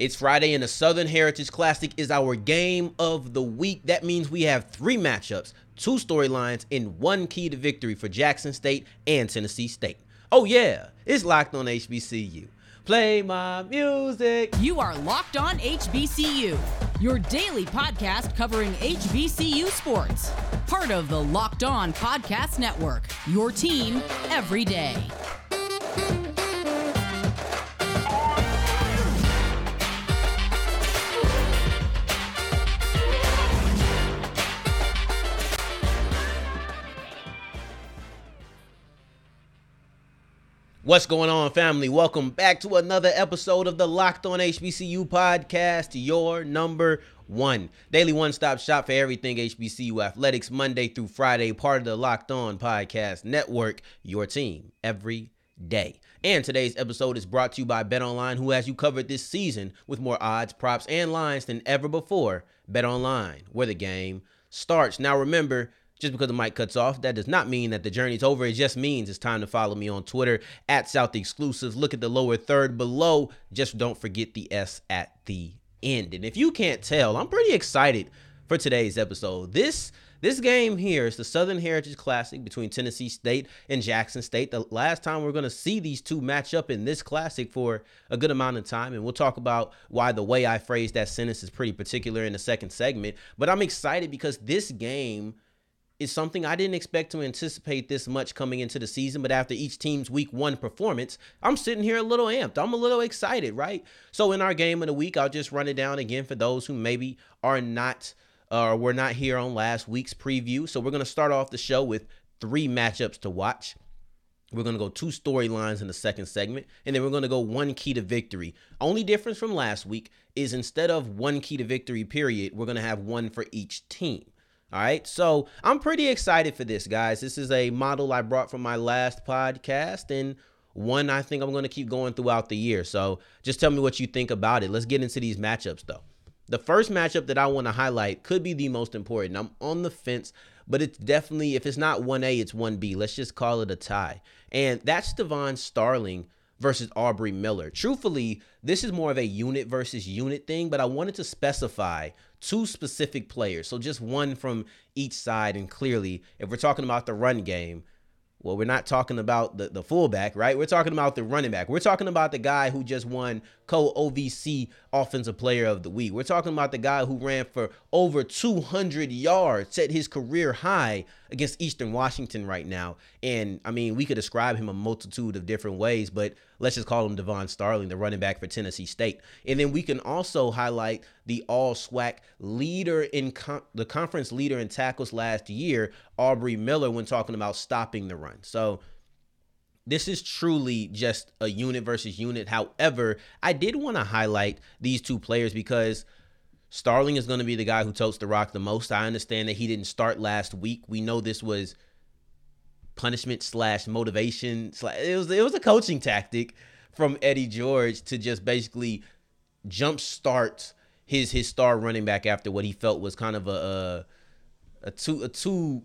It's Friday, and the Southern Heritage Classic is our game of the week. That means we have three matchups, two storylines, and one key to victory for Jackson State and Tennessee State. Oh, yeah, it's locked on HBCU. Play my music. You are Locked On HBCU, your daily podcast covering HBCU sports. Part of the Locked On Podcast Network, your team every day. What's going on, family? Welcome back to another episode of the Locked On HBCU podcast, your number one daily one stop shop for everything HBCU athletics, Monday through Friday, part of the Locked On Podcast Network, your team every day. And today's episode is brought to you by Bet Online, who has you covered this season with more odds, props, and lines than ever before. Bet Online, where the game starts. Now, remember, just because the mic cuts off, that does not mean that the journey's over. It just means it's time to follow me on Twitter at South Exclusives. Look at the lower third below. Just don't forget the S at the end. And if you can't tell, I'm pretty excited for today's episode. This this game here is the Southern Heritage Classic between Tennessee State and Jackson State. The last time we're going to see these two match up in this classic for a good amount of time. And we'll talk about why the way I phrased that sentence is pretty particular in the second segment. But I'm excited because this game – is something I didn't expect to anticipate this much coming into the season. But after each team's week one performance, I'm sitting here a little amped. I'm a little excited, right? So in our game of the week, I'll just run it down again for those who maybe are not or uh, were not here on last week's preview. So we're going to start off the show with three matchups to watch. We're going to go two storylines in the second segment, and then we're going to go one key to victory. Only difference from last week is instead of one key to victory period, we're going to have one for each team. All right. So I'm pretty excited for this, guys. This is a model I brought from my last podcast and one I think I'm going to keep going throughout the year. So just tell me what you think about it. Let's get into these matchups, though. The first matchup that I want to highlight could be the most important. I'm on the fence, but it's definitely, if it's not 1A, it's 1B. Let's just call it a tie. And that's Devon Starling versus Aubrey Miller. Truthfully, this is more of a unit versus unit thing, but I wanted to specify two specific players. So just one from each side. And clearly, if we're talking about the run game, well, we're not talking about the, the fullback, right? We're talking about the running back. We're talking about the guy who just won co OVC Offensive Player of the Week. We're talking about the guy who ran for over 200 yards, set his career high against Eastern Washington right now. And I mean, we could describe him a multitude of different ways, but let's just call him Devon Starling, the running back for Tennessee State. And then we can also highlight the all SWAC leader in con- the conference leader in tackles last year, Aubrey Miller, when talking about stopping the run. So this is truly just a unit versus unit. However, I did want to highlight these two players because Starling is going to be the guy who totes the rock the most. I understand that he didn't start last week. We know this was punishment slash motivation it was it was a coaching tactic from Eddie George to just basically jumpstart his his star running back after what he felt was kind of a a, a too a too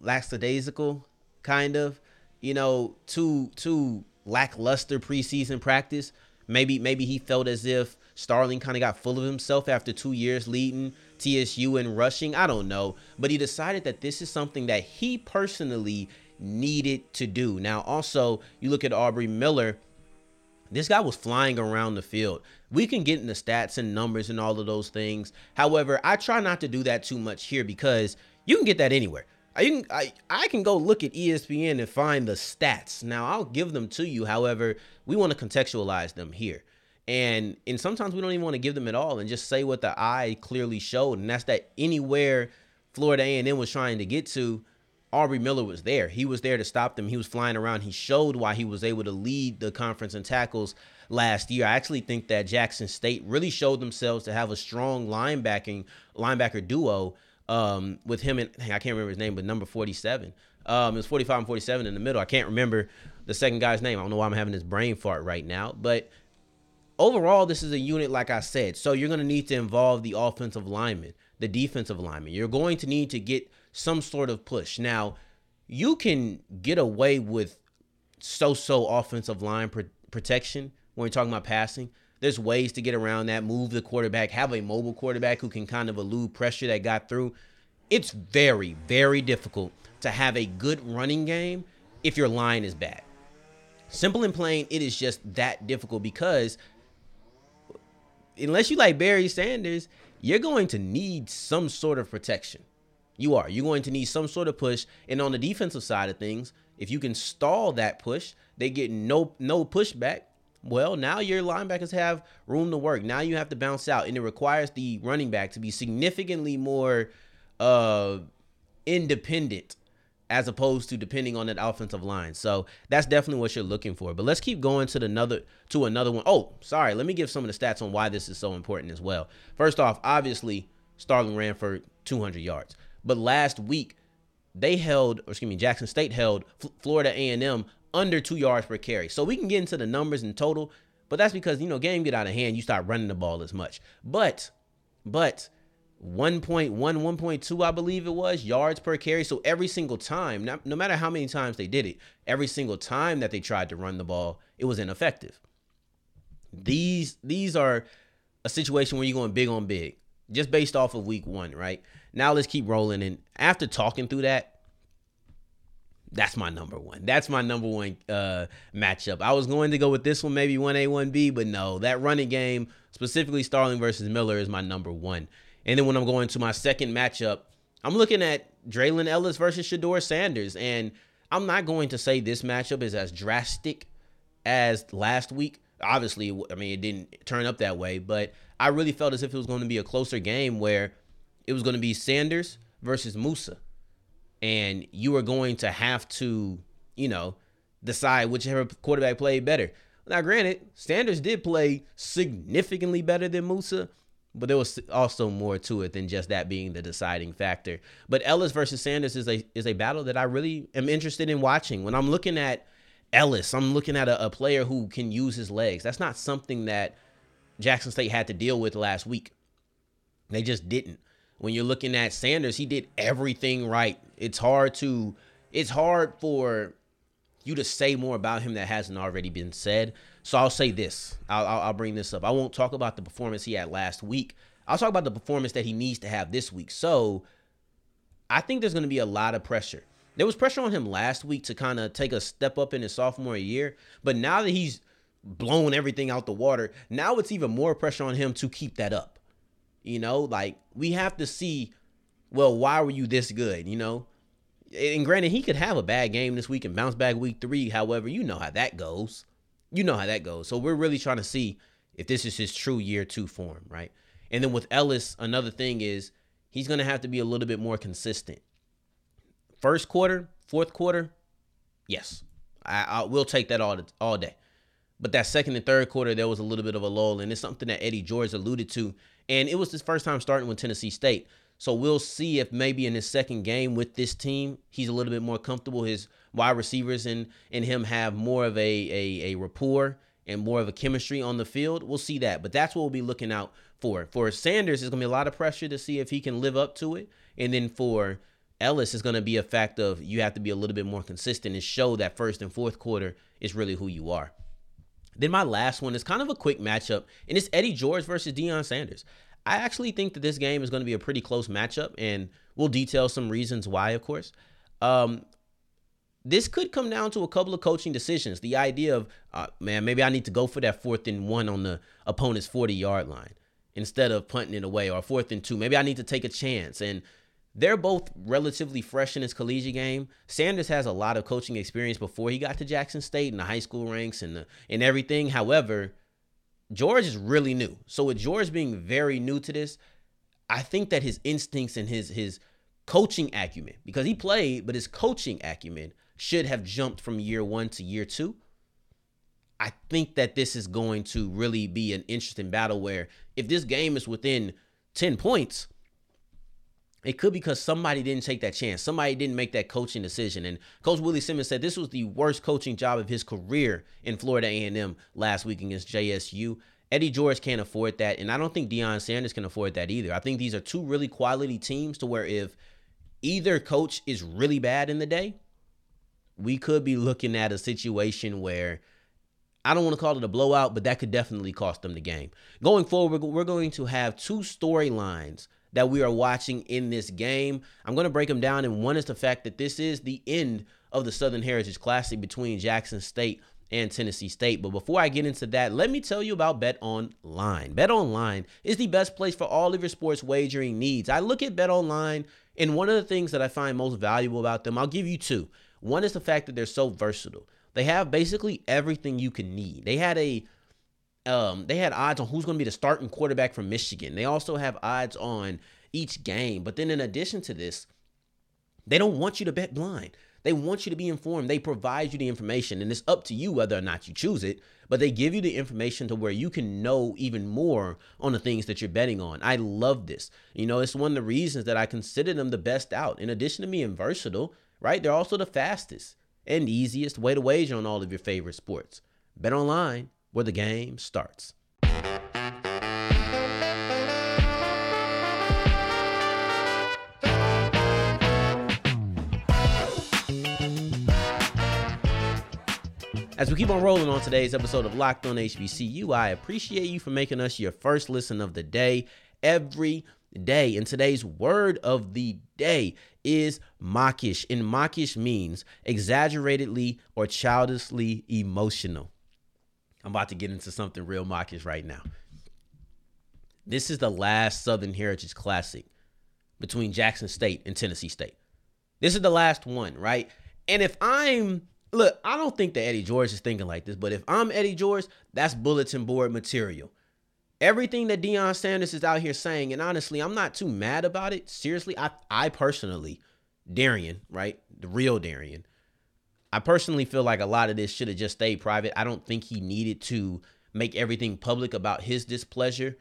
lackadaisical kind of you know too too lackluster preseason practice. Maybe maybe he felt as if Starling kind of got full of himself after two years leading TSU in rushing. I don't know. But he decided that this is something that he personally needed to do. Now, also, you look at Aubrey Miller. This guy was flying around the field. We can get into stats and numbers and all of those things. However, I try not to do that too much here because you can get that anywhere. I can I, I can go look at ESPN and find the stats. Now I'll give them to you. However, we want to contextualize them here. And and sometimes we don't even want to give them at all and just say what the eye clearly showed. And that's that anywhere Florida A&M was trying to get to, Aubrey Miller was there. He was there to stop them. He was flying around. He showed why he was able to lead the conference in tackles last year. I actually think that Jackson State really showed themselves to have a strong linebacking linebacker duo um, with him and I can't remember his name, but number 47. Um, it was 45 and 47 in the middle. I can't remember the second guy's name. I don't know why I'm having this brain fart right now, but overall, this is a unit, like I said. So you're going to need to involve the offensive lineman, the defensive lineman. You're going to need to get some sort of push. Now, you can get away with so so offensive line pr- protection when you're talking about passing. There's ways to get around that, move the quarterback, have a mobile quarterback who can kind of elude pressure that got through. It's very, very difficult to have a good running game if your line is bad. Simple and plain, it is just that difficult because unless you like Barry Sanders, you're going to need some sort of protection. You are. You're going to need some sort of push. And on the defensive side of things, if you can stall that push, they get no no pushback. Well, now your linebackers have room to work. Now you have to bounce out, and it requires the running back to be significantly more uh, independent as opposed to depending on that offensive line. So that's definitely what you're looking for. But let's keep going to the another to another one. Oh, sorry. Let me give some of the stats on why this is so important as well. First off, obviously, Starling ran for 200 yards. But last week, they held, or excuse me, Jackson State held F- Florida A&M under two yards per carry. So we can get into the numbers in total, but that's because you know game get out of hand, you start running the ball as much. But, but 1.1, 1.2, I believe it was yards per carry. So every single time, no, no matter how many times they did it, every single time that they tried to run the ball, it was ineffective. These these are a situation where you're going big on big, just based off of week one, right? Now let's keep rolling. And after talking through that, that's my number one. That's my number one uh, matchup. I was going to go with this one, maybe 1A, 1B, but no, that running game, specifically Starling versus Miller, is my number one. And then when I'm going to my second matchup, I'm looking at Draylen Ellis versus Shedeur Sanders. And I'm not going to say this matchup is as drastic as last week. Obviously, I mean, it didn't turn up that way, but I really felt as if it was going to be a closer game where it was going to be Sanders versus Moussa. And you were going to have to, you know, decide whichever quarterback played better. Now, granted, Sanders did play significantly better than Moussa, but there was also more to it than just that being the deciding factor. But Ellis versus Sanders is a is a battle that I really am interested in watching. When I'm looking at Ellis, I'm looking at a, a player who can use his legs. That's not something that Jackson State had to deal with last week. They just didn't when you're looking at Sanders, he did everything right. It's hard to it's hard for you to say more about him that hasn't already been said. So I'll say this. I'll, I'll, I'll bring this up. I won't talk about the performance he had last week. I'll talk about the performance that he needs to have this week. So I think there's going to be a lot of pressure. There was pressure on him last week to kind of take a step up in his sophomore year, but now that he's blown everything out the water, now it's even more pressure on him to keep that up. You know, like we have to see, well, why were you this good? You know, and granted, he could have a bad game this week and bounce back week three. However, you know how that goes. You know how that goes. So we're really trying to see if this is his true year two form, right? And then with Ellis, another thing is he's going to have to be a little bit more consistent. First quarter, fourth quarter, yes, I, I will take that all all day. But that second and third quarter, there was a little bit of a lull, and it's something that Eddie George alluded to and it was his first time starting with Tennessee State. So we'll see if maybe in his second game with this team, he's a little bit more comfortable. His wide receivers and and him have more of a, a, a rapport and more of a chemistry on the field. We'll see that. But that's what we'll be looking out for. For Sanders, it's gonna be a lot of pressure to see if he can live up to it. And then for Ellis, it's gonna be a fact of you have to be a little bit more consistent and show that first and fourth quarter is really who you are. Then my last one is kind of a quick matchup, and it's Eddie George versus Deion Sanders. I actually think that this game is going to be a pretty close matchup, and we'll detail some reasons why, of course. Um, this could come down to a couple of coaching decisions. The idea of, uh, man, maybe I need to go for that fourth and one on the opponent's 40 yard line instead of punting it away, or fourth and two. Maybe I need to take a chance. And they're both relatively fresh in his collegiate game. Sanders has a lot of coaching experience before he got to Jackson State in the high school ranks and the, and everything. However, George is really new. So with George being very new to this, I think that his instincts and his his coaching acumen, because he played, but his coaching acumen should have jumped from year one to year two. I think that this is going to really be an interesting battle where if this game is within 10 points, it could be because somebody didn't take that chance. Somebody didn't make that coaching decision. And Coach Willie Simmons said this was the worst coaching job of his career in Florida A&M last week against JSU. Eddie George can't afford that, and I don't think Deion Sanders can afford that either. I think these are two really quality teams to where if either coach is really bad in the day, we could be looking at a situation where I don't want to call it a blowout, but that could definitely cost them the game. Going forward, we're going to have two storylines that we are watching in this game. I'm going to break them down, and one is the fact that this is the end of the Southern Heritage Classic between Jackson State and Tennessee State. But before I get into that, let me tell you about Bet Online. Bet Online is the best place for all of your sports wagering needs. I look at Bet Online, and one of the things that I find most valuable about them, I'll give you two. One is the fact that they're so versatile. They have basically everything you can need. They had a um, they had odds on who's going to be the starting quarterback from Michigan. They also have odds on each game. But then in addition to this, they don't want you to bet blind. They want you to be informed. They provide you the information, and it's up to you whether or not you choose it. But they give you the information to where you can know even more on the things that you're betting on. I love this. You know, it's one of the reasons that I consider them the best out. In addition to being versatile, right? They're also the fastest and easiest way to wager on all of your favorite sports. Bet online where the game starts. As we keep on rolling on today's episode of Locked on HBCU, I appreciate you for making us your first listen of the day every day. And today's word of the day is mawkish. And mawkish means exaggeratedly or childishly emotional. I'm about to get into something real mawkish right now. This is the last Southern Heritage Classic between Jackson State and Tennessee State. This is the last one, right? And if I'm look, I don't think that Eddie George is thinking like this, but if I'm Eddie George, that's bulletin board material. Everything that Deion Sanders is out here saying, and honestly, I'm not too mad about it. Seriously, I I personally, Darian, right? The real Darian. I personally feel like a lot of this should have just stayed private. I don't think he needed to make everything public about his displeasure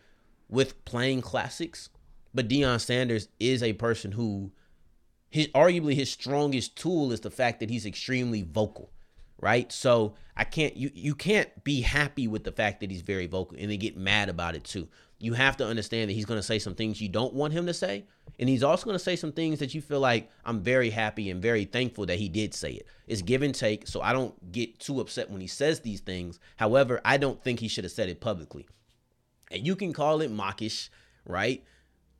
with playing classics. But Deion Sanders is a person who his arguably his strongest tool is the fact that he's extremely vocal right? So I can't you you can't be happy with the fact that he's very vocal and then get mad about it too. You have to understand that he's going to say some things you don't want him to say, and he's also going to say some things that you feel like I'm very happy and very thankful that he did say it. It's give and take, so I don't get too upset when he says these things. However, I don't think he should have said it publicly. And you can call it mawkish, right?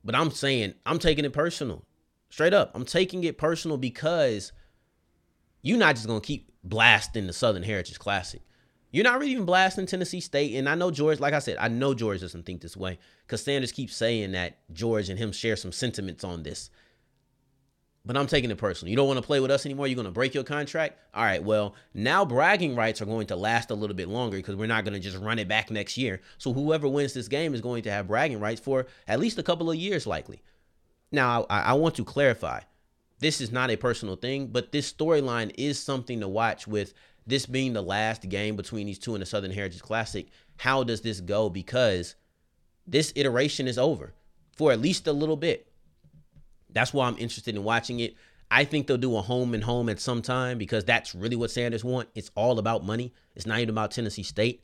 But I'm saying I'm taking it personal. Straight up. I'm taking it personal because you're not just going to keep blasting the Southern Heritage Classic. You're not really even blasting Tennessee State. And I know George, like I said, I know George doesn't think this way because Sanders keeps saying that George and him share some sentiments on this. But I'm taking it personal. You don't want to play with us anymore? You're going to break your contract? All right, well, now bragging rights are going to last a little bit longer because we're not going to just run it back next year. So whoever wins this game is going to have bragging rights for at least a couple of years, likely. Now, I, I want to clarify this is not a personal thing, but this storyline is something to watch with this being the last game between these two in the Southern Heritage Classic. How does this go? Because this iteration is over for at least a little bit. That's why I'm interested in watching it. I think they'll do a home and home at some time because that's really what Sanders want. It's all about money. It's not even about Tennessee State.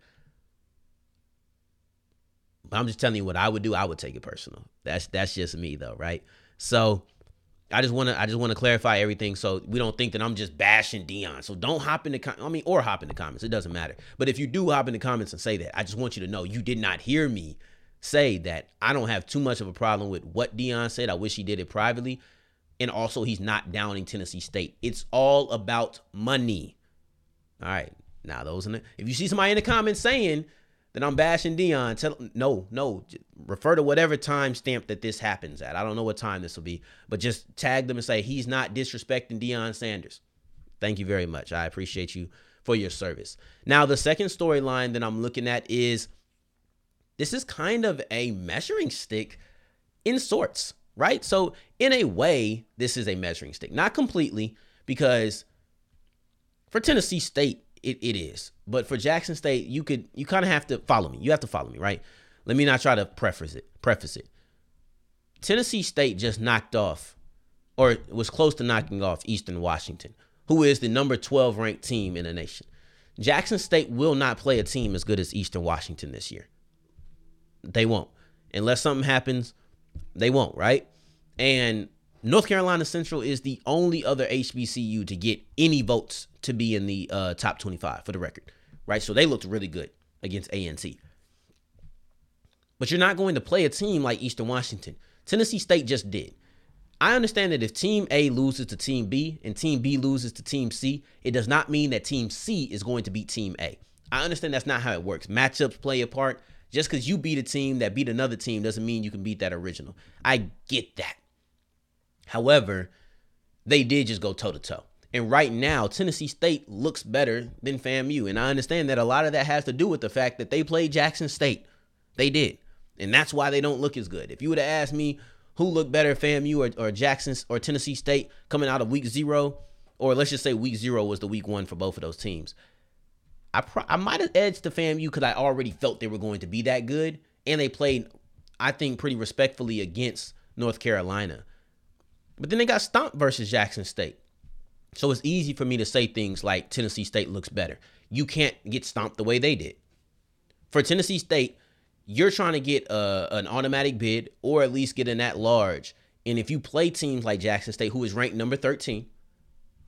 But I'm just telling you what I would do. I would take it personal. That's that's just me though, right? So I just want to I just want to clarify everything so we don't think that I'm just bashing Deion. So don't hop in the com- I mean or hop in the comments. It doesn't matter. But if you do hop in the comments and say that, I just want you to know you did not hear me say that I don't have too much of a problem with what Deion said. I wish he did it privately. And also he's not downing Tennessee State. It's all about money. All right. Now those in the if you see somebody in the comments saying that I'm bashing Deion, Tell no, no. Refer to whatever time stamp that this happens at. I don't know what time this will be, but just tag them and say he's not disrespecting Deion Sanders. Thank you very much. I appreciate you for your service. Now, the second storyline that I'm looking at is this is kind of a measuring stick in sorts, right? So, in a way, this is a measuring stick. Not completely, because for Tennessee State, it, it is. But for Jackson State, you could you kind of have to follow me. You have to follow me, right? Let me not try to preface it. Preface it. Tennessee State just knocked off, or was close to knocking off Eastern Washington, who is the number 12 ranked team in the nation. Jackson State will not play a team as good as Eastern Washington this year. They won't. Unless something happens, they won't, right? And North Carolina Central is the only other HBCU to get any votes to be in the uh, top 25 for the record, right? So they looked really good against A&T. But you're not going to play a team like Eastern Washington. Tennessee State just did. I understand that if Team A loses to Team B and Team B loses to Team C, it does not mean that Team C is going to beat Team A. I understand that's not how it works. Matchups play a part. Just because you beat a team that beat another team doesn't mean you can beat that original. I get that. However, they did just go toe to toe. And right now, Tennessee State looks better than FAMU. And I understand that a lot of that has to do with the fact that they played Jackson State. They did. And that's why they don't look as good. If you would have asked me who looked better, FAMU or, or Jackson or Tennessee State coming out of week zero, or let's just say week zero was the week one for both of those teams, I pro- I might have edged the FAMU because I already felt they were going to be that good. And they played, I think, pretty respectfully against North Carolina. But then they got stomped versus Jackson State. So it's easy for me to say things like Tennessee State looks better. You can't get stomped the way they did. For Tennessee State, you're trying to get a, an automatic bid or at least get an at large. And if you play teams like Jackson State, who is ranked number 13,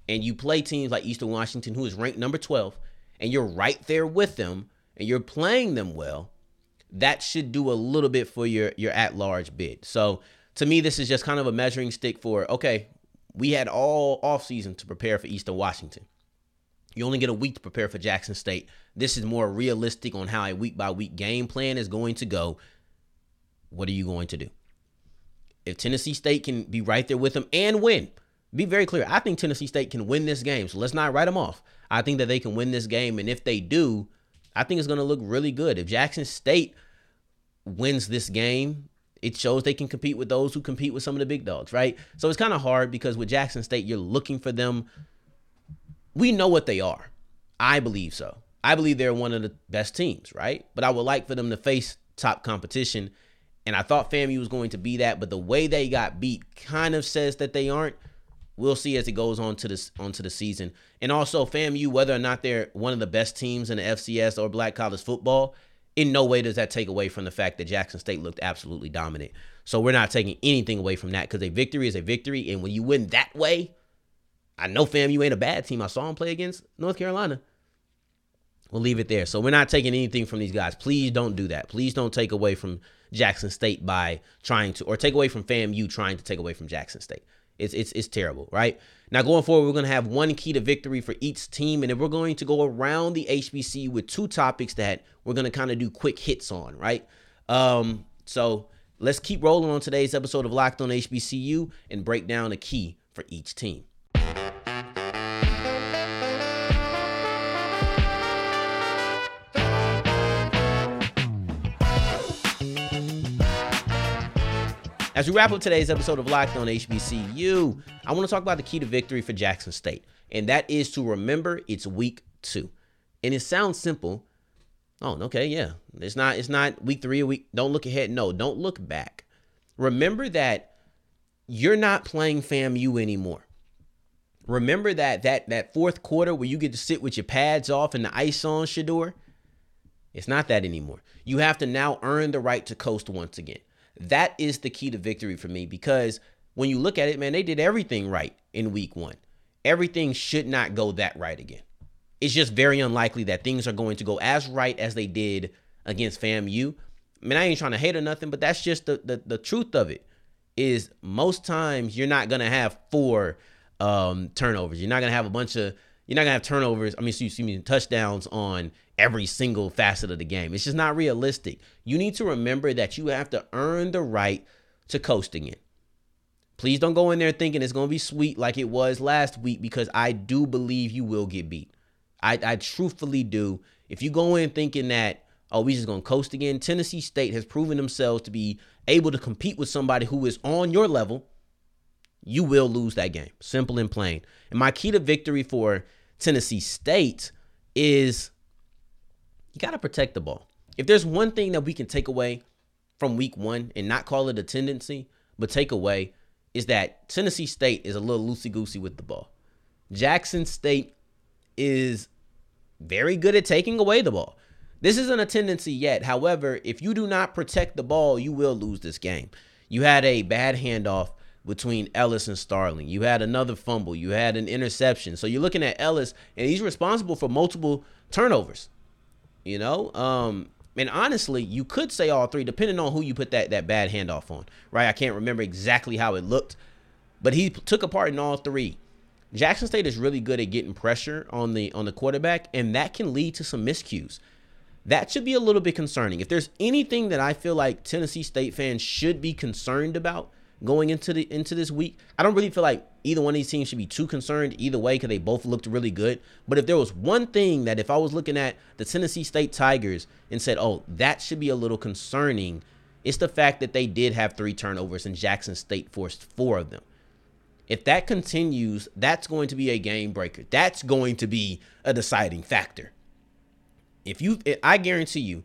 and you play teams like Eastern Washington, who is ranked number 12, and you're right there with them and you're playing them well, that should do a little bit for your your at large bid. So to me, this is just kind of a measuring stick for okay, we had all offseason to prepare for Eastern Washington. You only get a week to prepare for Jackson State. This is more realistic on how a week by week game plan is going to go. What are you going to do? If Tennessee State can be right there with them and win, be very clear. I think Tennessee State can win this game. So let's not write them off. I think that they can win this game. And if they do, I think it's going to look really good. If Jackson State wins this game, it shows they can compete with those who compete with some of the big dogs, right? So it's kind of hard because with Jackson State, you're looking for them. We know what they are. I believe so. I believe they're one of the best teams, right? But I would like for them to face top competition. And I thought FAMU was going to be that, but the way they got beat kind of says that they aren't. We'll see as it goes on to this onto the season. And also FAMU, whether or not they're one of the best teams in the FCS or black college football, in no way does that take away from the fact that Jackson State looked absolutely dominant. So we're not taking anything away from that because a victory is a victory. And when you win that way, I know FAMU ain't a bad team. I saw him play against North Carolina. We'll leave it there. So we're not taking anything from these guys. Please don't do that. Please don't take away from Jackson State by trying to, or take away from FAMU trying to take away from Jackson State. It's it's it's terrible, right? Now going forward, we're gonna have one key to victory for each team, and then we're going to go around the HBC with two topics that we're gonna kind of do quick hits on, right? Um, so let's keep rolling on today's episode of Locked On HBCU and break down a key for each team. As we wrap up today's episode of Locked on HBCU, I want to talk about the key to victory for Jackson State, and that is to remember it's week two. And it sounds simple. Oh, okay, yeah. It's not. It's not week three or week. Don't look ahead. No, don't look back. Remember that you're not playing FAMU anymore. Remember that that that fourth quarter where you get to sit with your pads off and the ice on, Shedeur. It's not that anymore. You have to now earn the right to coast once again. That is the key to victory for me because when you look at it, man, they did everything right in week one. Everything should not go that right again. It's just very unlikely that things are going to go as right as they did against FAMU. I mean, I ain't trying to hate or nothing, but that's just the, the, the truth of it. Is most times you're not gonna have four um, turnovers. You're not gonna have a bunch of you're not gonna have turnovers. I mean, see me touchdowns on every single facet of the game. It's just not realistic. You need to remember that you have to earn the right to coasting it. Please don't go in there thinking it's gonna be sweet like it was last week because I do believe you will get beat. I, I truthfully do. If you go in thinking that oh we just gonna coast again, Tennessee State has proven themselves to be able to compete with somebody who is on your level. You will lose that game. Simple and plain. And my key to victory for Tennessee State is you got to protect the ball. If there's one thing that we can take away from week one and not call it a tendency, but take away is that Tennessee State is a little loosey goosey with the ball. Jackson State is very good at taking away the ball. This isn't a tendency yet. However, if you do not protect the ball, you will lose this game. You had a bad handoff between Ellis and Starling. You had another fumble. You had an interception. So you're looking at Ellis, and he's responsible for multiple turnovers. You know, um, and honestly, you could say all three, depending on who you put that that bad handoff on. Right? I can't remember exactly how it looked, but he took a part in all three. Jackson State is really good at getting pressure on the on the quarterback, and that can lead to some miscues. That should be a little bit concerning. If there's anything that I feel like Tennessee State fans should be concerned about going into the into this week, I don't really feel like either one of these teams should be too concerned either way because they both looked really good. But if there was one thing that if I was looking at the Tennessee State Tigers and said, "Oh, that should be a little concerning," it's the fact that they did have three turnovers and Jackson State forced four of them. If that continues, that's going to be a game breaker. That's going to be a deciding factor. If you, I guarantee you,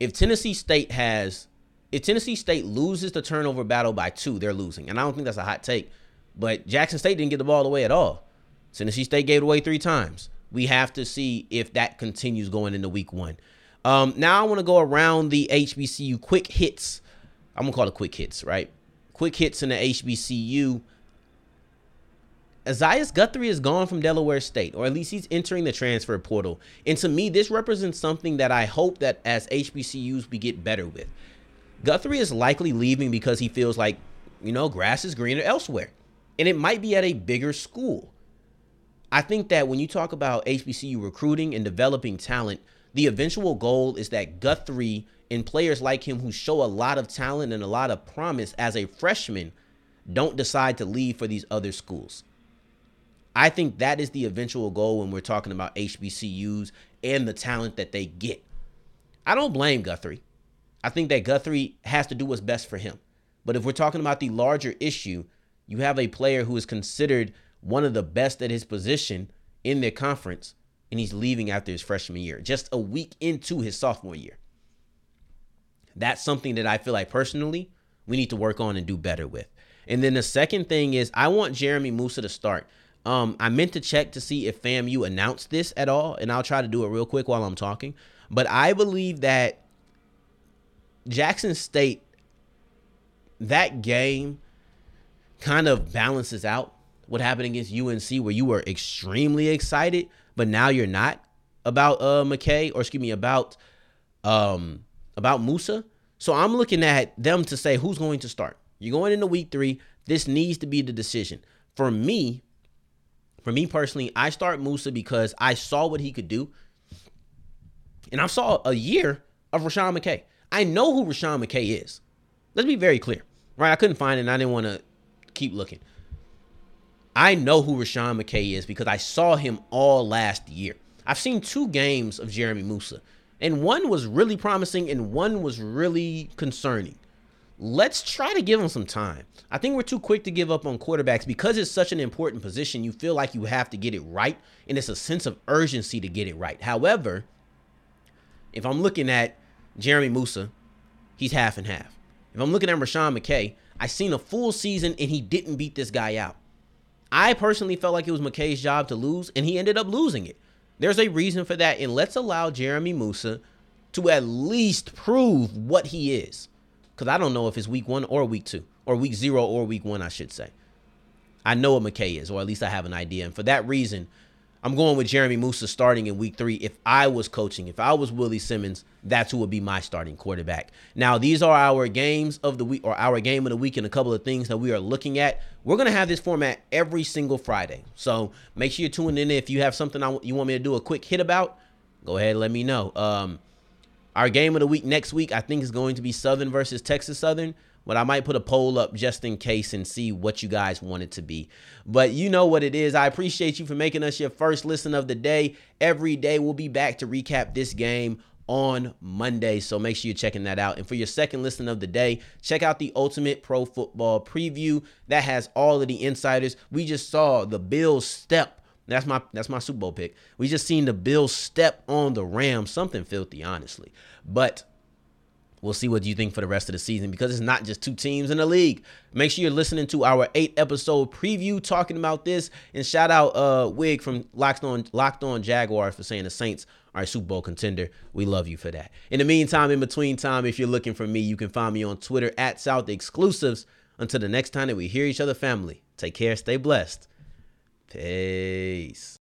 if Tennessee State has, if Tennessee State loses the turnover battle by two, they're losing. And I don't think that's a hot take, but Jackson State didn't get the ball away at all. Tennessee State gave it away three times. We have to see if that continues going into week one. Um, now I want to go around the HBCU quick hits. I'm gonna call it quick hits, right? Quick hits in the HBCU. Isaiah Guthrie is gone from Delaware State, or at least he's entering the transfer portal. And to me, this represents something that I hope that as HBCUs we get better with. Guthrie is likely leaving because he feels like, you know, grass is greener elsewhere. And it might be at a bigger school. I think that when you talk about HBCU recruiting and developing talent, the eventual goal is that Guthrie and players like him who show a lot of talent and a lot of promise as a freshman don't decide to leave for these other schools. I think that is the eventual goal when we're talking about HBCUs and the talent that they get. I don't blame Guthrie. I think that Guthrie has to do what's best for him. But if we're talking about the larger issue, you have a player who is considered one of the best at his position in their conference, and he's leaving after his freshman year, just a week into his sophomore year. That's something that I feel like personally we need to work on and do better with. And then the second thing is I want Jeremy Moussa to start. Um, I meant to check to see if FAMU announced this at all, and I'll try to do it real quick while I'm talking. But I believe that Jackson State, that game kind of balances out what happened against UNC, where you were extremely excited, but now you're not about uh McKay, or excuse me, about um about Moussa. So I'm looking at them to say who's going to start. You're going into week three. This needs to be the decision. For me, for me personally, I start Moussa because I saw what he could do. And I saw a year of Rasean McKay. I know who Rasean McKay is. Let's be very clear. Right? I couldn't find it and I didn't want to keep looking. I know who Rasean McKay is because I saw him all last year. I've seen two games of Jeremy Moussa, and one was really promising and one was really concerning let's try to give him some time. I think we're too quick to give up on quarterbacks because it's such an important position. You feel like you have to get it right, and it's a sense of urgency to get it right. However, if I'm looking at Jeremy Moussa, he's half and half. If I'm looking at Rasean McKay, I seen a full season and he didn't beat this guy out. I personally felt like it was McKay's job to lose, and he ended up losing it. There's a reason for that, and let's allow Jeremy Moussa to at least prove what he is because I don't know if it's week one or week two or week zero or week one, I should say. I know what McKay is, or at least I have an idea. And for that reason, I'm going with Jeremy Moussa starting in week three. If I was coaching, if I was Willie Simmons, that's who would be my starting quarterback. Now, these are our games of the week or our game of the week and a couple of things that we are looking at. We're going to have this format every single Friday. So make sure you're tuning in. If you have something you want me to do a quick hit about, go ahead and let me know. Um, our game of the week next week, I think, is going to be Southern versus Texas Southern. But I might put a poll up just in case and see what you guys want it to be. But you know what it is. I appreciate you for making us your first listen of the day. Every day we'll be back to recap this game on Monday. So make sure you're checking that out. And for your second listen of the day, check out the Ultimate Pro Football Preview. That has all of the insiders. We just saw the Bills step that's my that's my Super Bowl pick. We just seen the Bills step on the Rams, something filthy, honestly. But we'll see what you think for the rest of the season because it's not just two teams in the league. Make sure you're listening to our eight episode preview talking about this. And shout out uh Wig from Locked On Locked On Jaguars for saying the Saints are a Super Bowl contender. We love you for that. In the meantime, in between time, if you're looking for me, you can find me on Twitter at South Exclusives. Until the next time that we hear each other, family, take care, stay blessed. Peace.